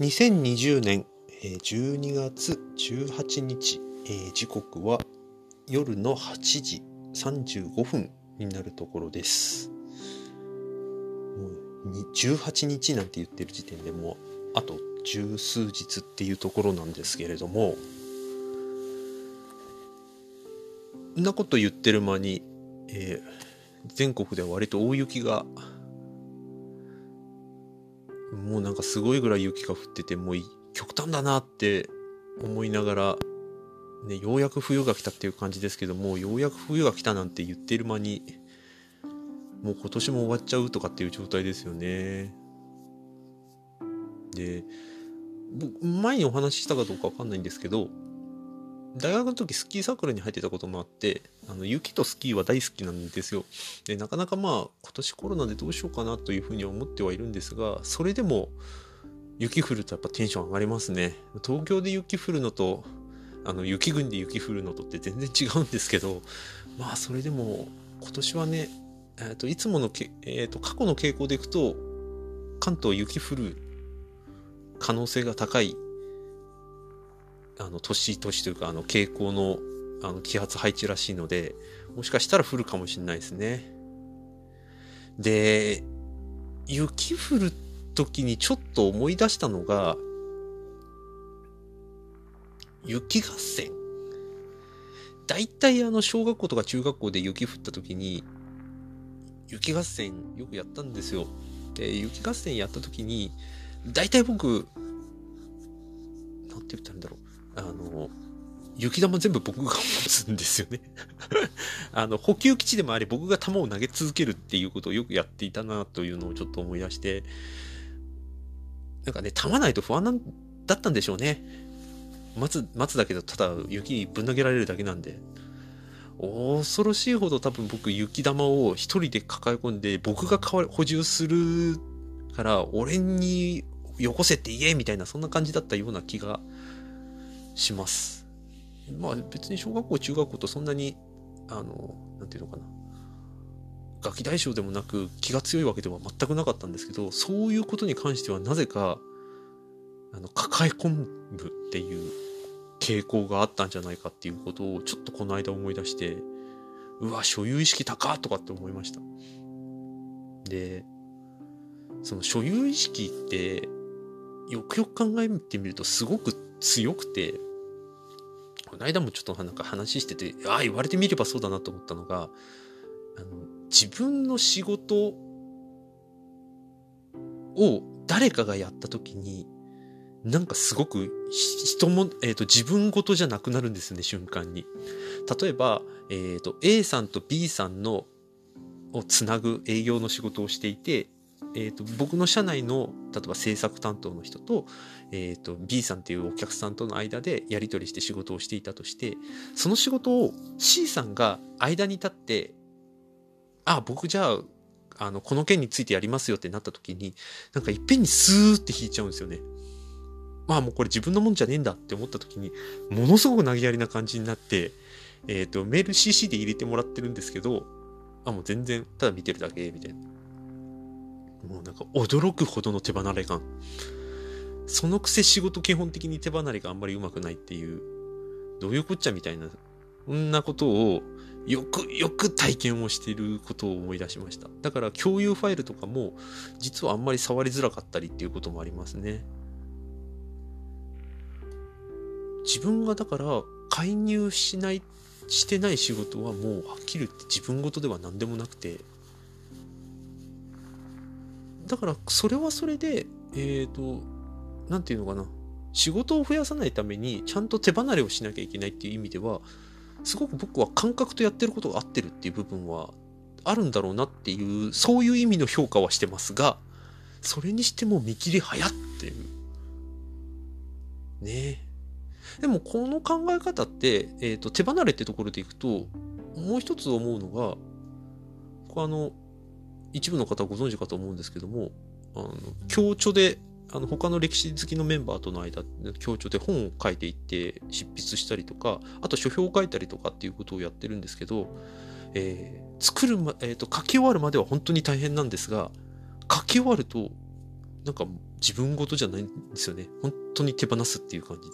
2020年12月18日、時刻は夜の8時35分になるところです。もう18日なんて言ってる時点でもうあと十数日っていうところなんですけれどもんなこと言ってる間に、えー全国では割と大雪がもうなんかすごいぐらい雪が降っててもう極端だなって思いながら、ね、ようやく冬が来たっていう感じですけどもようやく冬が来たなんて言ってる間にもう今年も終わっちゃうとかっていう状態ですよね。で僕前にお話ししたかどうかわかんないんですけど大学の時スキーサークルに入ってたこともあってあの雪とスキーは大好きなんですよ。でなかなかまあ今年コロナでどうしようかなというふうに思ってはいるんですがそれでも雪降るとやっぱテンション上がりますね。東京で雪降るのとあの雪国で雪降るのとって全然違うんですけどまあそれでも今年はね、えー、といつものけ、えー、と過去の傾向でいくと関東雪降る可能性が高いあの年々というかあの傾向のあの気圧配置らしいのでもしかしたら降るかもしれないですね。で雪降る時にちょっと思い出したのが雪合戦。大体あの小学校とか中学校で雪降った時に雪合戦よくやったんですよ。で雪合戦やった時に大体僕なんて言ったらいいんだろうあの、雪玉全部僕が持つんですよね あの、補給基地でもあり僕が球を投げ続けるっていうことをよくやっていたなというのをちょっと思い出して、なんかね、球ないと不安なんだったんでしょうね。待つ、待つだけど、ただ雪にぶん投げられるだけなんで。恐ろしいほど多分僕雪玉を一人で抱え込んで僕が補充するから俺によこせって言えみたいなそんな感じだったような気がします。まあ別に小学校、中学校とそんなに、あの、なんていうのかな。ガキ大将でもなく気が強いわけでは全くなかったんですけど、そういうことに関してはなぜか、あの、抱え込むっていう傾向があったんじゃないかっていうことをちょっとこの間思い出して、うわ、所有意識高とかって思いました。で、その所有意識って、よくよく考えてみるとすごく強くて、この間もちょっとなんか話してて、ああ、言われてみればそうだなと思ったのが、あの、自分の仕事を誰かがやった時に、なんかすごく人も、えっ、ー、と、自分事じゃなくなるんですね、瞬間に。例えば、えっ、ー、と、A さんと B さんの、をつなぐ営業の仕事をしていて、えーと、僕の社内の例えば制作担当の人と,、えーと、と B さんっていうお客さんとの間でやり取りして仕事をしていたとしてその仕事を C さんが間に立ってあ僕じゃああのこの件についてやりますよってなった時になんかいっぺんにスーって引いちゃうんですよね。まあもうこれ自分のもんじゃねえんだって思った時にものすごく投げやりな感じになって、えーと、とメール CC で入れてもらってるんですけどあもう全然ただ見てるだけみたいな。もうなんか驚くほどの手離れ感。そのくせ仕事基本的に手離れがあんまりうまくないっていう、どういうこっちゃみたいな、そんなことをよくよく体験をしていることを思い出しました。だから共有ファイルとかも実はあんまり触りづらかったりっていうこともありますね。自分がだから介入しない、してない仕事はもうはっきり言って自分事では何でもなくて、だからそれはそれで、えっ、ー、と、なんていうのかな。仕事を増やさないためにちゃんと手離れをしなきゃいけないっていう意味では、すごく僕は感覚とやってることが合ってるっていう部分はあるんだろうなっていう、そういう意味の評価はしてますが、それにしても見切り早っていう。ねえ。でもこの考え方って、え、ー、と、手離れってところでいくと、もう一つ思うのが、あの、一部の方ご存知かと思うんですけども、あの、共著で、あの、他の歴史好きのメンバーとの間、共著で本を書いていって執筆したりとか、あと書評を書いたりとかっていうことをやってるんですけど、えー、作るま、えっ、ー、と、書き終わるまでは本当に大変なんですが、書き終わると、なんか自分ごとじゃないんですよね。本当に手放すっていう感じ。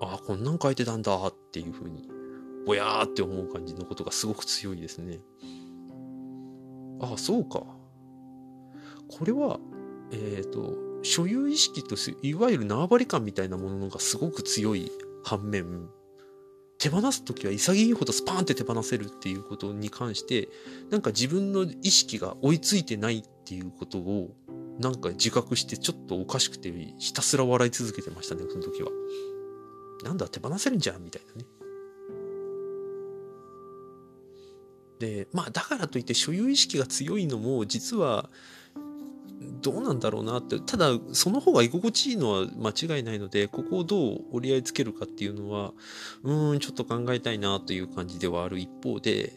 ああ、こんなん書いてたんだっていうふうに、ぼやーって思う感じのことがすごく強いですね。ああ、そうか。これは、えっ、ー、と、所有意識といわゆる縄張り感みたいなものがすごく強い反面、手放す時は潔いほどスパーンって手放せるっていうことに関してなんか自分の意識が追いついてないっていうことをなんか自覚してちょっとおかしくてひたすら笑い続けてましたねその時は。なんだ手放せるんじゃんみたいなね。でまあだからといって所有意識が強いのも実はどうなんだろうなって、ただその方が居心地いいのは間違いないので、ここをどう折り合いつけるかっていうのは、うーん、ちょっと考えたいなという感じではある一方で、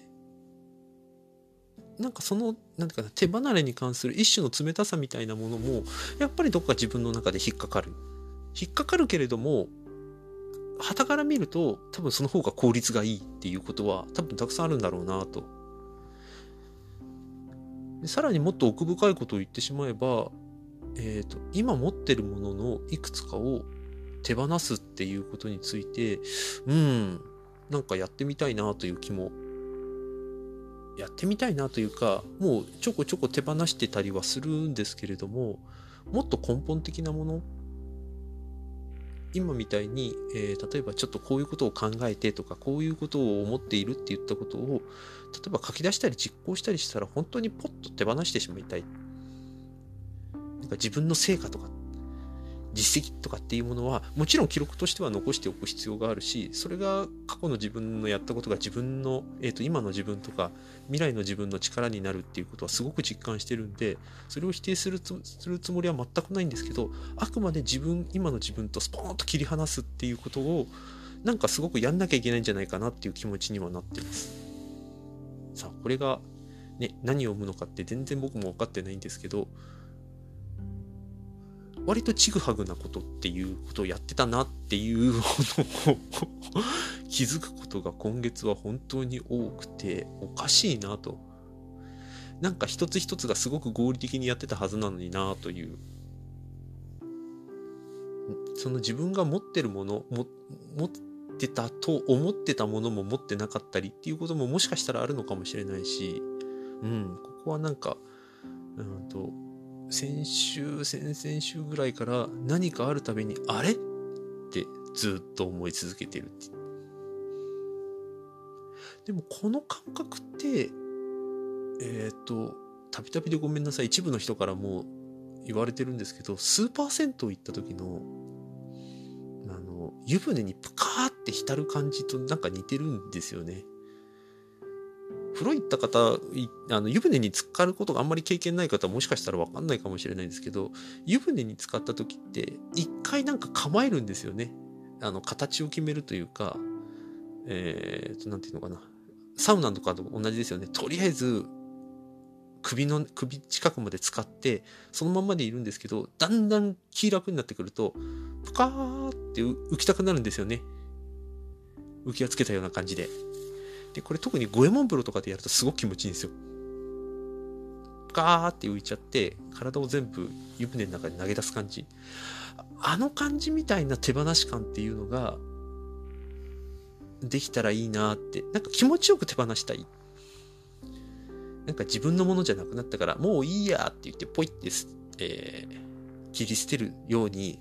なんかその、なんていうかな、手離れに関する一種の冷たさみたいなものも、やっぱりどっか自分の中で引っかかる。引っかかるけれども、旗から見ると多分その方が効率がいいっていうことは多分たくさんあるんだろうなとでさらにもっと奥深いことを言ってしまえば、えーと、今持ってるもののいくつかを手放すっていうことについてうんなんかやってみたいなという気もやってみたいなというかもうちょこちょこ手放してたりはするんですけれどももっと根本的なもの今みたいに、えー、例えばちょっとこういうことを考えてとかこういうことを思っているって言ったことを例えば書き出したり実行したりしたら本当にポッと手放してしまいたい。なんか自分の成果とか実績とかっていうものはもちろん記録としては残しておく必要があるしそれが過去の自分のやったことが自分の、えー、と今の自分とか未来の自分の力になるっていうことはすごく実感してるんでそれを否定するするつもりは全くないんですけどあくまで自分今の自分とスポーンと切り離すっていうことをなんかすごくやんなきゃいけないんじゃないかなっていう気持ちにはなってます。さあこれが、ね、何を生むのかって全然僕も分かってないんですけど割とちぐはぐなことっていうことをやってたなっていうのを 気づくことが今月は本当に多くておかしいなと。なんか一つ一つがすごく合理的にやってたはずなのになという。その自分が持ってるものも持ってたと思ってたものも持ってなかったりっていうことももしかしたらあるのかもしれないし、うん、ここはなんか、うんと、先週、先々週ぐらいから何かあるたびに、あれってずっと思い続けてるって。でもこの感覚って、えっ、ー、と、たびたびでごめんなさい。一部の人からも言われてるんですけど、スーパー銭湯行った時の湯船にプカーって浸る感じとなんか似てるんですよね。風呂行った方、あの湯船に浸かることがあんまり経験ない方はもしかしたらわかんないかもしれないんですけど、湯船に浸かった時って一回なんか構えるんですよね。あの形を決めるというか、えー、と、なんていうのかな。サウナとかと同じですよね。とりあえず首の、首近くまで使って、そのままでいるんですけど、だんだん気楽になってくると、ぷかーって浮きたくなるんですよね。浮き輪つけたような感じで。で、これ特に五右衛門風呂とかでやるとすごく気持ちいいんですよ。ぷかーって浮いちゃって、体を全部湯船の中に投げ出す感じ。あの感じみたいな手放し感っていうのが、できたらいいなって、なんか気持ちよく手放したいなんか自分のものじゃなくなったから、もういいやって言って、ポイって、えー、切り捨てるように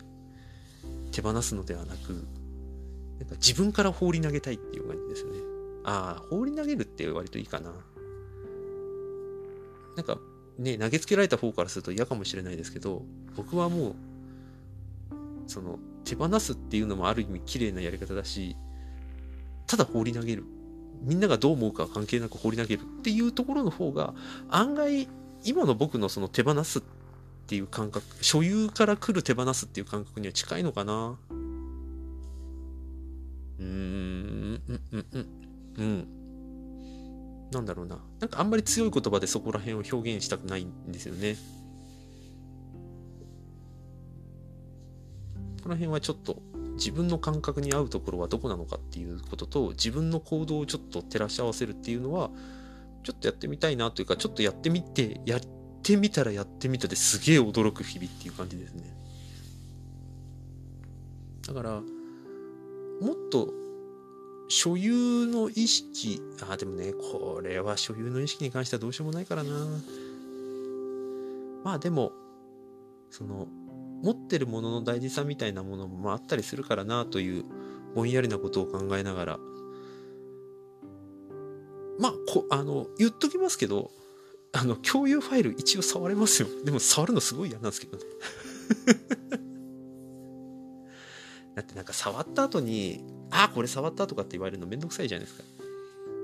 手放すのではなく、なんか自分から放り投げたいっていう感じですよね。ああ、放り投げるって割といいかな。なんかね、投げつけられた方からすると嫌かもしれないですけど、僕はもう、その、手放すっていうのもある意味綺麗なやり方だし、ただ放り投げる。みんながどう思うか関係なく放り投げるっていうところの方が案外今の僕のその手放すっていう感覚所有から来る手放すっていう感覚には近いのかな。うーんうんうんうん。うん。なんだろうな。なんかあんまり強い言葉でそこら辺を表現したくないんですよね。この辺はちょっと自分の感覚に合うところはどこなのかっていうことと自分の行動をちょっと照らし合わせるっていうのはちょっとやってみたいなというかちょっとやってみてやってみたらやってみたですげえ驚く日々っていう感じですね。だから、もっと所有の意識、あ、でもね、これは所有の意識に関してはどうしようもないからな。まあでも、その、持ってるものの大事さみたいなものもああったりするからなというぼんやりなことを考えながら、まあ、こ、あの、言っときますけど、あの、共有ファイル一応触れますよ。でも触るのすごい嫌なんですけどね。だってなんか触った後に、あ、これ触ったとかって言われるのめんどくさいじゃないですか。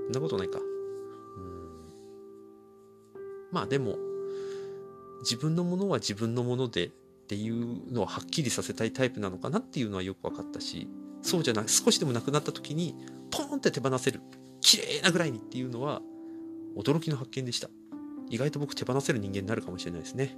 そんなことないか。まあでも、自分のものは自分のものでっていうのをはっきりさせたいタイプなのかなっていうのはよく分かったし、そうじゃない、少しでもなくなった時に、ポーンって手放せる。綺麗なぐらいにっていうのは、驚きの発見でした。意外と僕手放せる人間になるかもしれないですね。